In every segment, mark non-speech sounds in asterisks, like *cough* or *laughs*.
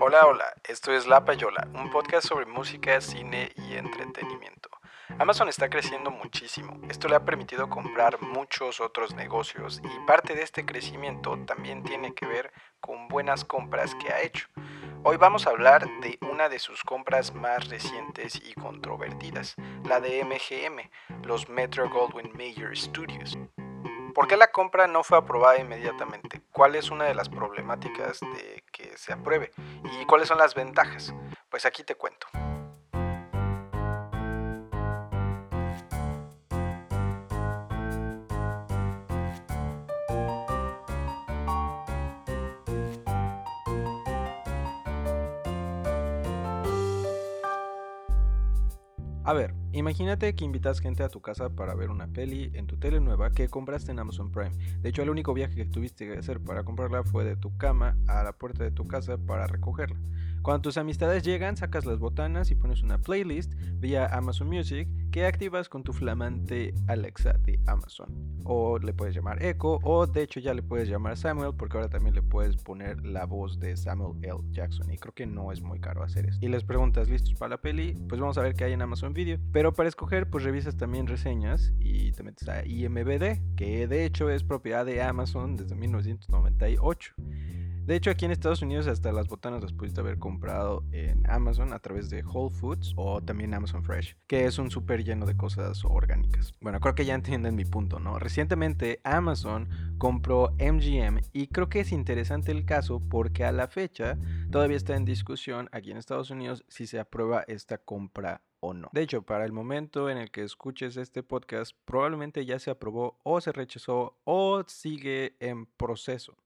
Hola, hola, esto es La Payola, un podcast sobre música, cine y entretenimiento. Amazon está creciendo muchísimo, esto le ha permitido comprar muchos otros negocios y parte de este crecimiento también tiene que ver con buenas compras que ha hecho. Hoy vamos a hablar de una de sus compras más recientes y controvertidas, la de MGM, los Metro Goldwyn Mayer Studios. ¿Por qué la compra no fue aprobada inmediatamente? ¿Cuál es una de las problemáticas de que se apruebe? ¿Y cuáles son las ventajas? Pues aquí te cuento. A ver, imagínate que invitas gente a tu casa para ver una peli en tu tele nueva que compraste en Amazon Prime. De hecho, el único viaje que tuviste que hacer para comprarla fue de tu cama a la puerta de tu casa para recogerla. Cuando tus amistades llegan, sacas las botanas y pones una playlist vía Amazon Music que activas con tu flamante Alexa de Amazon. O le puedes llamar Echo, o de hecho ya le puedes llamar Samuel, porque ahora también le puedes poner la voz de Samuel L. Jackson. Y creo que no es muy caro hacer esto. Y les preguntas, ¿listos para la peli? Pues vamos a ver qué hay en Amazon Video. Pero para escoger, pues revisas también reseñas y te metes a IMBD, que de hecho es propiedad de Amazon desde 1998. De hecho, aquí en Estados Unidos hasta las botanas las pudiste haber comprado en Amazon a través de Whole Foods o también Amazon Fresh, que es un súper lleno de cosas orgánicas. Bueno, creo que ya entienden mi punto, ¿no? Recientemente Amazon compró MGM y creo que es interesante el caso porque a la fecha todavía está en discusión aquí en Estados Unidos si se aprueba esta compra o no. De hecho, para el momento en el que escuches este podcast, probablemente ya se aprobó o se rechazó o sigue en proceso.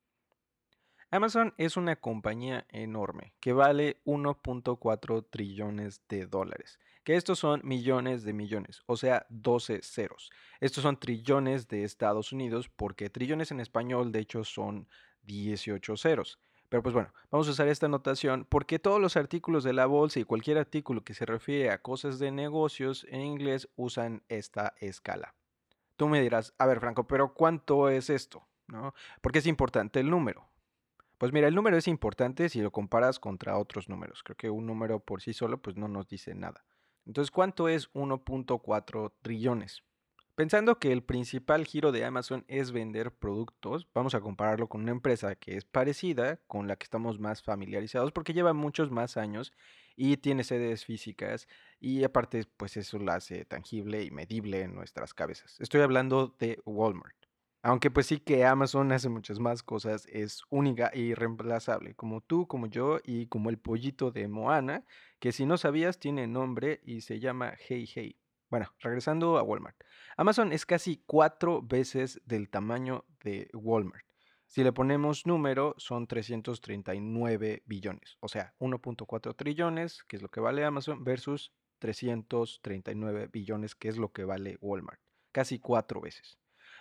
Amazon es una compañía enorme que vale 1.4 trillones de dólares, que estos son millones de millones, o sea, 12 ceros. Estos son trillones de Estados Unidos porque trillones en español de hecho son 18 ceros. Pero pues bueno, vamos a usar esta notación porque todos los artículos de la bolsa y cualquier artículo que se refiere a cosas de negocios en inglés usan esta escala. Tú me dirás, a ver Franco, pero ¿cuánto es esto? ¿No? Porque es importante el número. Pues mira, el número es importante si lo comparas contra otros números. Creo que un número por sí solo pues no nos dice nada. Entonces, ¿cuánto es 1.4 trillones? Pensando que el principal giro de Amazon es vender productos, vamos a compararlo con una empresa que es parecida, con la que estamos más familiarizados porque lleva muchos más años y tiene sedes físicas y aparte pues eso la hace tangible y medible en nuestras cabezas. Estoy hablando de Walmart. Aunque pues sí que Amazon hace muchas más cosas, es única y irreemplazable, como tú, como yo y como el pollito de Moana, que si no sabías tiene nombre y se llama Hey Hey. Bueno, regresando a Walmart. Amazon es casi cuatro veces del tamaño de Walmart. Si le ponemos número, son 339 billones, o sea, 1.4 trillones, que es lo que vale Amazon, versus 339 billones, que es lo que vale Walmart. Casi cuatro veces.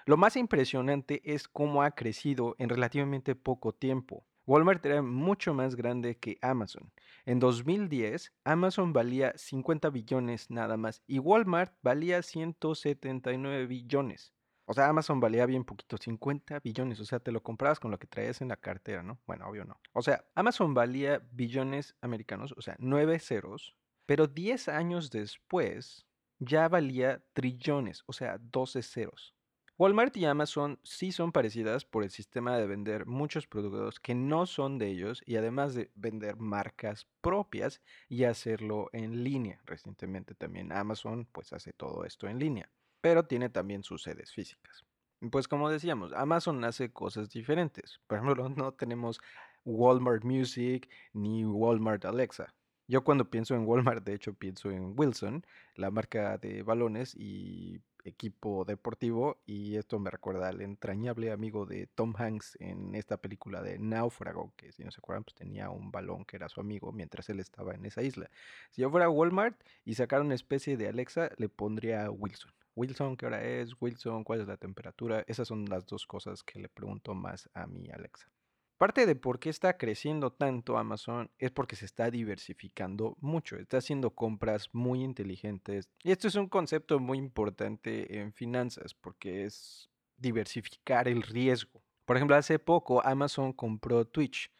Lo más impresionante es cómo ha crecido en relativamente poco tiempo. Walmart era mucho más grande que Amazon. En 2010, Amazon valía 50 billones nada más y Walmart valía 179 billones. O sea, Amazon valía bien poquito, 50 billones. O sea, te lo comprabas con lo que traías en la cartera, ¿no? Bueno, obvio no. O sea, Amazon valía billones americanos, o sea, 9 ceros, pero 10 años después ya valía trillones, o sea, 12 ceros. Walmart y Amazon sí son parecidas por el sistema de vender muchos productos que no son de ellos y además de vender marcas propias y hacerlo en línea. Recientemente también Amazon pues hace todo esto en línea, pero tiene también sus sedes físicas. Pues como decíamos, Amazon hace cosas diferentes. Por ejemplo, *laughs* no tenemos Walmart Music ni Walmart Alexa. Yo cuando pienso en Walmart, de hecho, pienso en Wilson, la marca de balones y equipo deportivo y esto me recuerda al entrañable amigo de Tom Hanks en esta película de Náufrago, que si no se acuerdan, pues tenía un balón que era su amigo mientras él estaba en esa isla. Si yo fuera a Walmart y sacara una especie de Alexa, le pondría Wilson. Wilson, ¿qué hora es? Wilson, ¿cuál es la temperatura? Esas son las dos cosas que le pregunto más a mi Alexa. Parte de por qué está creciendo tanto Amazon es porque se está diversificando mucho, está haciendo compras muy inteligentes. Y esto es un concepto muy importante en finanzas porque es diversificar el riesgo. Por ejemplo, hace poco Amazon compró Twitch.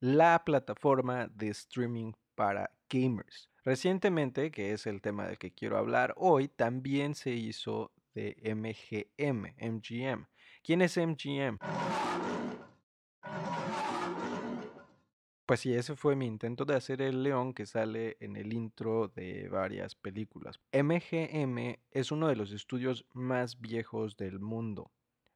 la plataforma de streaming para gamers. Recientemente, que es el tema del que quiero hablar hoy, también se hizo de MGM, MGM. ¿Quién es MGM? Pues sí, ese fue mi intento de hacer el león que sale en el intro de varias películas. MGM es uno de los estudios más viejos del mundo.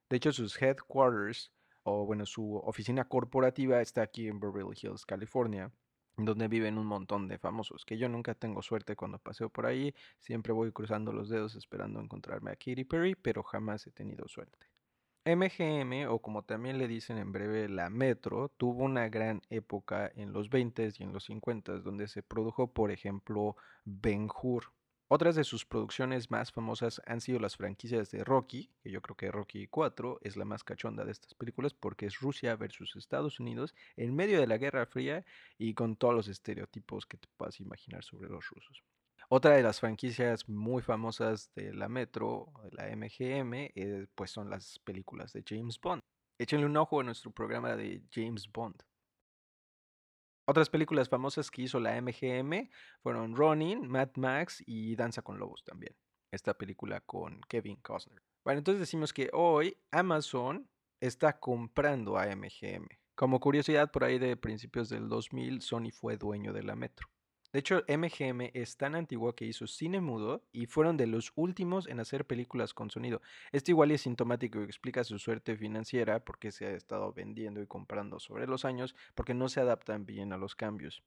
De hecho, sus headquarters, o bueno, su oficina corporativa está aquí en Beverly Hills, California, donde viven un montón de famosos, que yo nunca tengo suerte cuando paseo por ahí, siempre voy cruzando los dedos esperando encontrarme a Katy Perry, pero jamás he tenido suerte. MGM, o como también le dicen en breve la Metro, tuvo una gran época en los 20s y en los 50s, donde se produjo, por ejemplo, Ben Hur. Otras de sus producciones más famosas han sido las franquicias de Rocky, que yo creo que Rocky 4 es la más cachonda de estas películas porque es Rusia versus Estados Unidos en medio de la Guerra Fría y con todos los estereotipos que te puedas imaginar sobre los rusos. Otra de las franquicias muy famosas de la Metro, de la MGM, eh, pues son las películas de James Bond. Échenle un ojo a nuestro programa de James Bond. Otras películas famosas que hizo la MGM fueron Ronin, Mad Max y Danza con Lobos también. Esta película con Kevin Costner. Bueno, entonces decimos que hoy Amazon está comprando a MGM. Como curiosidad, por ahí de principios del 2000, Sony fue dueño de la Metro. De hecho, MGM es tan antiguo que hizo cine mudo y fueron de los últimos en hacer películas con sonido. Esto igual es sintomático y explica su suerte financiera porque se ha estado vendiendo y comprando sobre los años porque no se adaptan bien a los cambios.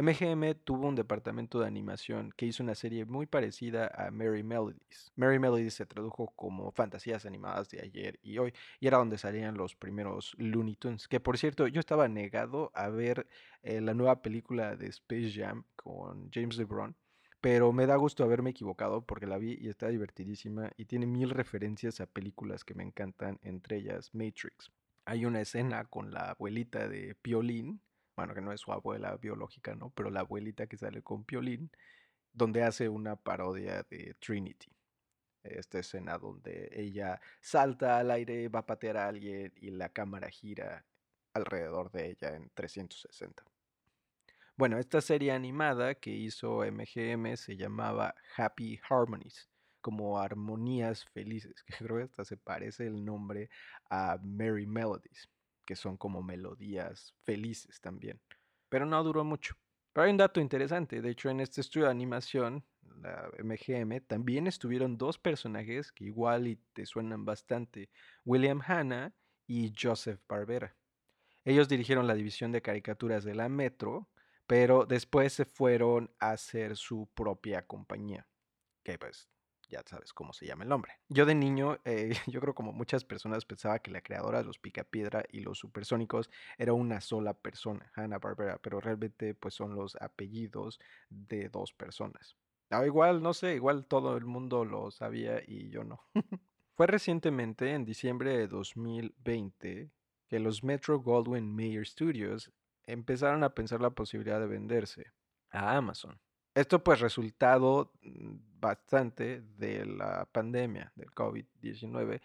MGM tuvo un departamento de animación que hizo una serie muy parecida a Merry Melodies. Merry Melodies se tradujo como Fantasías Animadas de ayer y hoy, y era donde salían los primeros Looney Tunes. Que por cierto, yo estaba negado a ver eh, la nueva película de Space Jam con James LeBron, pero me da gusto haberme equivocado porque la vi y está divertidísima y tiene mil referencias a películas que me encantan, entre ellas Matrix. Hay una escena con la abuelita de Piolín bueno, que no es su abuela biológica, ¿no? Pero la abuelita que sale con Piolín, donde hace una parodia de Trinity. Esta escena donde ella salta al aire, va a patear a alguien y la cámara gira alrededor de ella en 360. Bueno, esta serie animada que hizo MGM se llamaba Happy Harmonies, como armonías felices, *laughs* que creo que hasta se parece el nombre a Merry Melodies que son como melodías felices también. Pero no duró mucho. Pero hay un dato interesante, de hecho en este estudio de animación, la MGM, también estuvieron dos personajes que igual y te suenan bastante, William Hanna y Joseph Barbera. Ellos dirigieron la división de caricaturas de la Metro, pero después se fueron a hacer su propia compañía, que pues ya sabes cómo se llama el nombre. Yo de niño, eh, *laughs* yo creo como muchas personas pensaba que la creadora de los Picapiedra y los Supersónicos era una sola persona, Hanna Barbera, pero realmente pues son los apellidos de dos personas. Ah, igual, no sé, igual todo el mundo lo sabía y yo no. *laughs* Fue recientemente, en diciembre de 2020, que los Metro Goldwyn Mayer Studios empezaron a pensar la posibilidad de venderse a Amazon. Esto pues resultado mm, bastante de la pandemia del COVID-19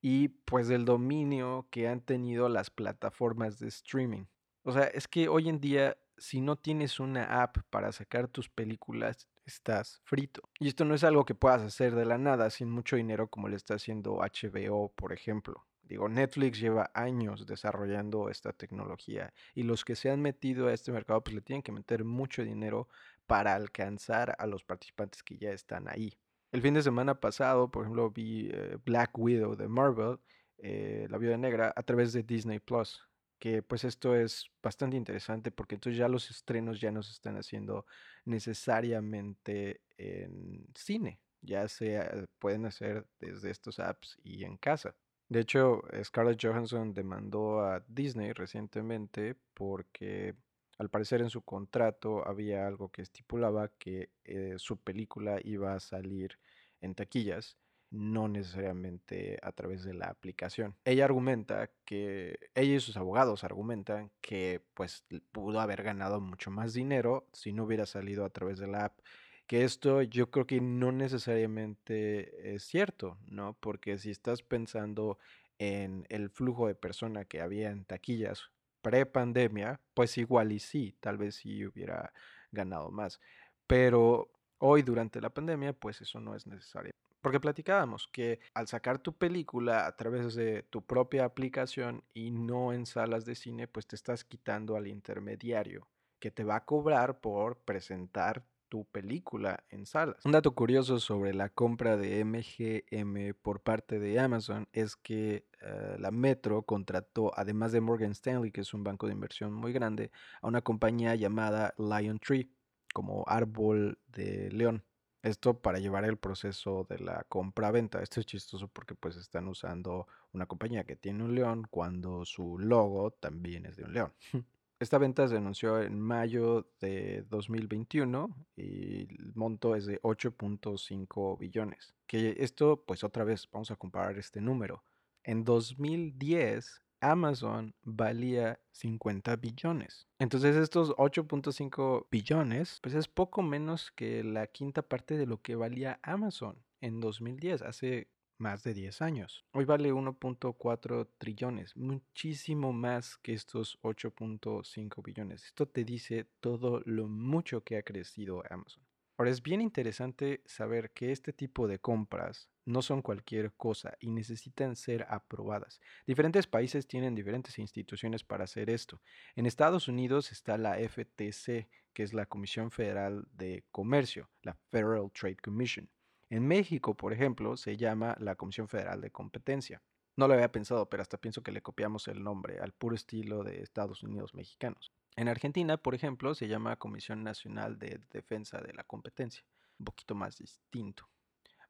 y pues del dominio que han tenido las plataformas de streaming. O sea, es que hoy en día si no tienes una app para sacar tus películas, estás frito. Y esto no es algo que puedas hacer de la nada sin mucho dinero como le está haciendo HBO, por ejemplo. Digo, Netflix lleva años desarrollando esta tecnología y los que se han metido a este mercado pues le tienen que meter mucho dinero para alcanzar a los participantes que ya están ahí. El fin de semana pasado, por ejemplo, vi eh, Black Widow de Marvel, eh, la Viuda Negra, a través de Disney Plus. Que pues esto es bastante interesante porque entonces ya los estrenos ya no se están haciendo necesariamente en cine, ya se pueden hacer desde estos apps y en casa. De hecho, Scarlett Johansson demandó a Disney recientemente porque al parecer en su contrato había algo que estipulaba que eh, su película iba a salir en taquillas, no necesariamente a través de la aplicación. Ella argumenta que, ella y sus abogados argumentan que pues pudo haber ganado mucho más dinero si no hubiera salido a través de la app que esto yo creo que no necesariamente es cierto, ¿no? Porque si estás pensando en el flujo de persona que había en taquillas pre-pandemia, pues igual y sí, tal vez sí hubiera ganado más. Pero hoy durante la pandemia, pues eso no es necesario. Porque platicábamos que al sacar tu película a través de tu propia aplicación y no en salas de cine, pues te estás quitando al intermediario que te va a cobrar por presentar tu película en salas. Un dato curioso sobre la compra de MGM por parte de Amazon es que eh, la Metro contrató, además de Morgan Stanley, que es un banco de inversión muy grande, a una compañía llamada Lion Tree, como árbol de león. Esto para llevar el proceso de la compra-venta. Esto es chistoso porque pues están usando una compañía que tiene un león cuando su logo también es de un león. *laughs* Esta venta se anunció en mayo de 2021 y el monto es de 8.5 billones. Que esto, pues otra vez, vamos a comparar este número. En 2010, Amazon valía 50 billones. Entonces estos 8.5 billones, pues es poco menos que la quinta parte de lo que valía Amazon en 2010, hace más de 10 años. Hoy vale 1.4 trillones, muchísimo más que estos 8.5 billones. Esto te dice todo lo mucho que ha crecido Amazon. Ahora es bien interesante saber que este tipo de compras no son cualquier cosa y necesitan ser aprobadas. Diferentes países tienen diferentes instituciones para hacer esto. En Estados Unidos está la FTC, que es la Comisión Federal de Comercio, la Federal Trade Commission. En México, por ejemplo, se llama la Comisión Federal de Competencia. No lo había pensado, pero hasta pienso que le copiamos el nombre al puro estilo de Estados Unidos mexicanos. En Argentina, por ejemplo, se llama Comisión Nacional de Defensa de la Competencia, un poquito más distinto.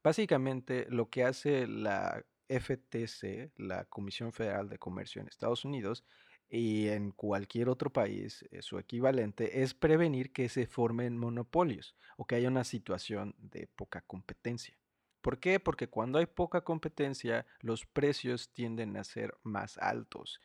Básicamente, lo que hace la FTC, la Comisión Federal de Comercio en Estados Unidos, y en cualquier otro país eh, su equivalente es prevenir que se formen monopolios o que haya una situación de poca competencia. ¿Por qué? Porque cuando hay poca competencia los precios tienden a ser más altos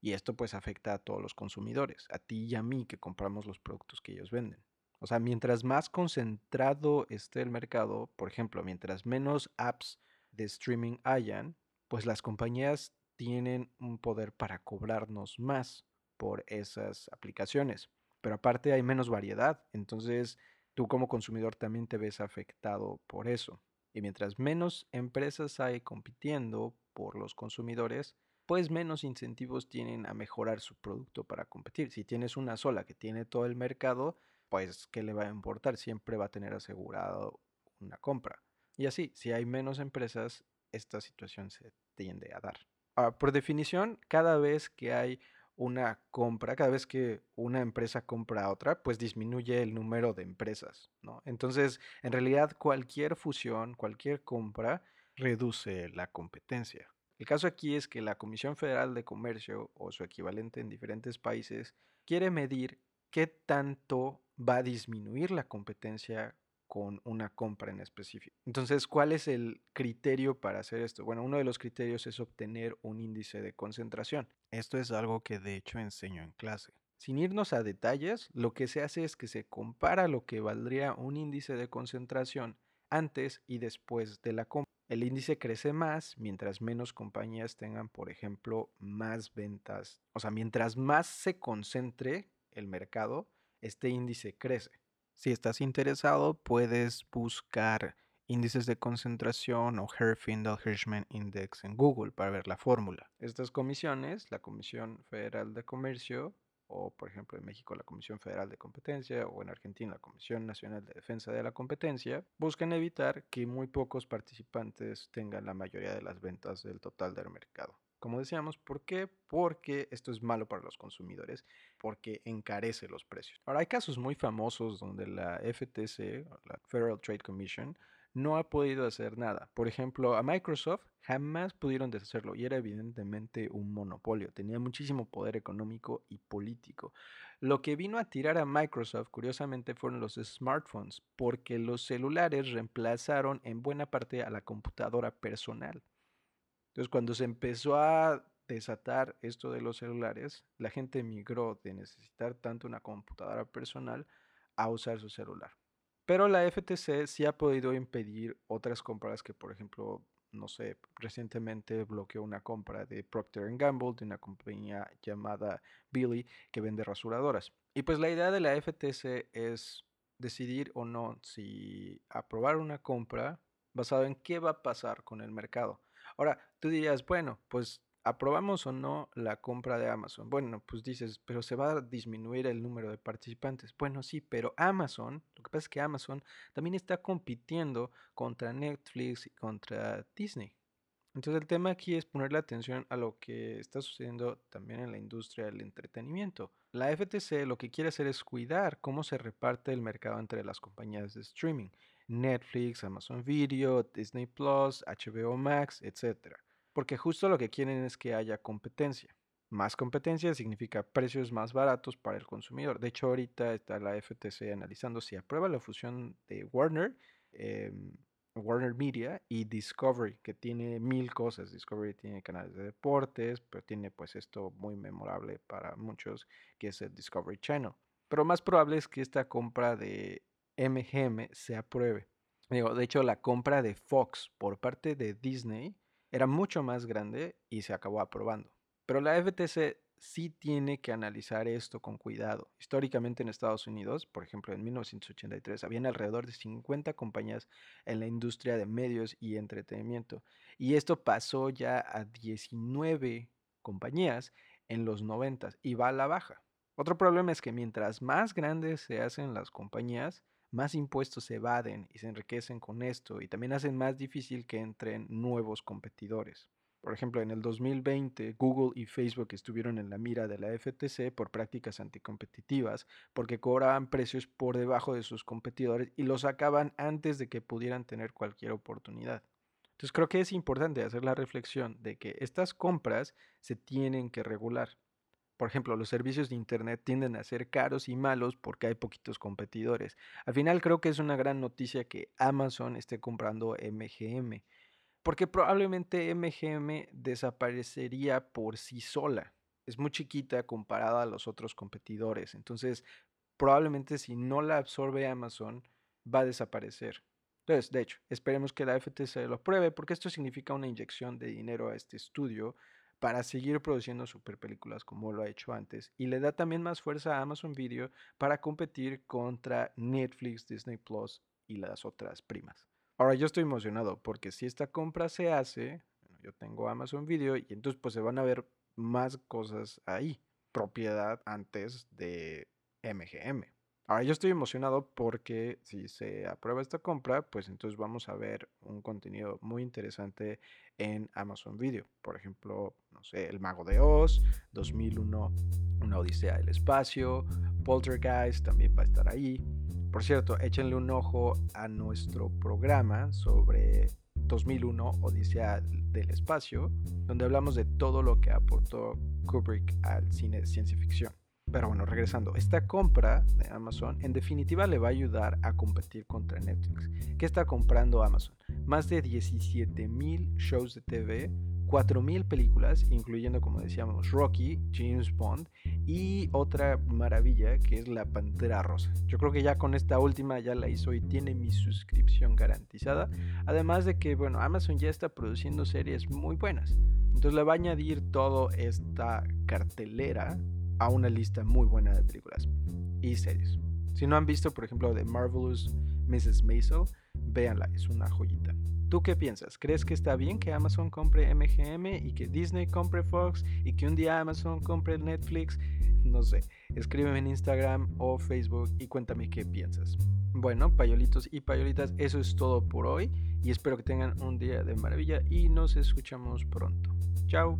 y esto pues afecta a todos los consumidores, a ti y a mí que compramos los productos que ellos venden. O sea, mientras más concentrado esté el mercado, por ejemplo, mientras menos apps de streaming hayan, pues las compañías tienen un poder para cobrarnos más por esas aplicaciones. Pero aparte hay menos variedad, entonces tú como consumidor también te ves afectado por eso. Y mientras menos empresas hay compitiendo por los consumidores, pues menos incentivos tienen a mejorar su producto para competir. Si tienes una sola que tiene todo el mercado, pues ¿qué le va a importar? Siempre va a tener asegurado una compra. Y así, si hay menos empresas, esta situación se tiende a dar. Ah, por definición, cada vez que hay una compra, cada vez que una empresa compra a otra, pues disminuye el número de empresas, ¿no? Entonces, en realidad, cualquier fusión, cualquier compra, reduce la competencia. El caso aquí es que la Comisión Federal de Comercio, o su equivalente en diferentes países, quiere medir qué tanto va a disminuir la competencia con una compra en específico. Entonces, ¿cuál es el criterio para hacer esto? Bueno, uno de los criterios es obtener un índice de concentración. Esto es algo que de hecho enseño en clase. Sin irnos a detalles, lo que se hace es que se compara lo que valdría un índice de concentración antes y después de la compra. El índice crece más mientras menos compañías tengan, por ejemplo, más ventas. O sea, mientras más se concentre el mercado, este índice crece. Si estás interesado, puedes buscar índices de concentración o Herfindahl-Hirschman Index en Google para ver la fórmula. Estas comisiones, la Comisión Federal de Comercio, o por ejemplo en México la Comisión Federal de Competencia, o en Argentina la Comisión Nacional de Defensa de la Competencia, buscan evitar que muy pocos participantes tengan la mayoría de las ventas del total del mercado. Como decíamos, ¿por qué? Porque esto es malo para los consumidores, porque encarece los precios. Ahora, hay casos muy famosos donde la FTC, la Federal Trade Commission, no ha podido hacer nada. Por ejemplo, a Microsoft jamás pudieron deshacerlo y era evidentemente un monopolio. Tenía muchísimo poder económico y político. Lo que vino a tirar a Microsoft, curiosamente, fueron los smartphones, porque los celulares reemplazaron en buena parte a la computadora personal. Entonces, cuando se empezó a desatar esto de los celulares, la gente migró de necesitar tanto una computadora personal a usar su celular. Pero la FTC sí ha podido impedir otras compras que, por ejemplo, no sé, recientemente bloqueó una compra de Procter Gamble, de una compañía llamada Billy, que vende rasuradoras. Y pues la idea de la FTC es decidir o no si aprobar una compra basado en qué va a pasar con el mercado. Ahora, tú dirías, bueno, pues aprobamos o no la compra de Amazon. Bueno, pues dices, pero se va a disminuir el número de participantes. Bueno, sí, pero Amazon, lo que pasa es que Amazon también está compitiendo contra Netflix y contra Disney. Entonces el tema aquí es ponerle atención a lo que está sucediendo también en la industria del entretenimiento. La FTC lo que quiere hacer es cuidar cómo se reparte el mercado entre las compañías de streaming. Netflix, Amazon Video, Disney Plus, HBO Max, etc. Porque justo lo que quieren es que haya competencia. Más competencia significa precios más baratos para el consumidor. De hecho, ahorita está la FTC analizando si aprueba la fusión de Warner. Em, Warner Media y Discovery, que tiene mil cosas. Discovery tiene canales de deportes, pero tiene pues esto muy memorable para muchos, que es el Discovery Channel. Pero más probable es que esta compra de MGM se apruebe. Digo, de hecho, la compra de Fox por parte de Disney era mucho más grande y se acabó aprobando. Pero la FTC sí tiene que analizar esto con cuidado. Históricamente en Estados Unidos, por ejemplo, en 1983, habían alrededor de 50 compañías en la industria de medios y entretenimiento. Y esto pasó ya a 19 compañías en los 90 y va a la baja. Otro problema es que mientras más grandes se hacen las compañías, más impuestos se evaden y se enriquecen con esto y también hacen más difícil que entren nuevos competidores. Por ejemplo, en el 2020, Google y Facebook estuvieron en la mira de la FTC por prácticas anticompetitivas, porque cobraban precios por debajo de sus competidores y los sacaban antes de que pudieran tener cualquier oportunidad. Entonces creo que es importante hacer la reflexión de que estas compras se tienen que regular. Por ejemplo, los servicios de Internet tienden a ser caros y malos porque hay poquitos competidores. Al final creo que es una gran noticia que Amazon esté comprando MGM porque probablemente MGM desaparecería por sí sola. Es muy chiquita comparada a los otros competidores. Entonces, probablemente si no la absorbe Amazon, va a desaparecer. Entonces, de hecho, esperemos que la FTC lo apruebe porque esto significa una inyección de dinero a este estudio para seguir produciendo super películas como lo ha hecho antes y le da también más fuerza a Amazon Video para competir contra Netflix, Disney Plus y las otras primas. Ahora yo estoy emocionado porque si esta compra se hace, yo tengo Amazon Video y entonces pues se van a ver más cosas ahí, propiedad antes de MGM. Ahora yo estoy emocionado porque si se aprueba esta compra, pues entonces vamos a ver un contenido muy interesante en Amazon Video. Por ejemplo, no sé, El Mago de Oz, 2001, Una Odisea del Espacio, Poltergeist también va a estar ahí. Por cierto, échenle un ojo a nuestro programa sobre 2001 Odisea del Espacio, donde hablamos de todo lo que aportó Kubrick al cine de ciencia ficción. Pero bueno, regresando, esta compra de Amazon en definitiva le va a ayudar a competir contra Netflix. ¿Qué está comprando Amazon? Más de 17 mil shows de TV 4.000 películas, incluyendo, como decíamos, Rocky, James Bond y otra maravilla que es La Pantera Rosa. Yo creo que ya con esta última ya la hizo y tiene mi suscripción garantizada. Además de que, bueno, Amazon ya está produciendo series muy buenas. Entonces le va a añadir toda esta cartelera a una lista muy buena de películas y series. Si no han visto, por ejemplo, The Marvelous Mrs. Maisel, véanla, es una joyita. ¿Tú qué piensas? ¿Crees que está bien que Amazon compre MGM y que Disney compre Fox y que un día Amazon compre Netflix? No sé, escríbeme en Instagram o Facebook y cuéntame qué piensas. Bueno, payolitos y payolitas, eso es todo por hoy y espero que tengan un día de maravilla y nos escuchamos pronto. Chao.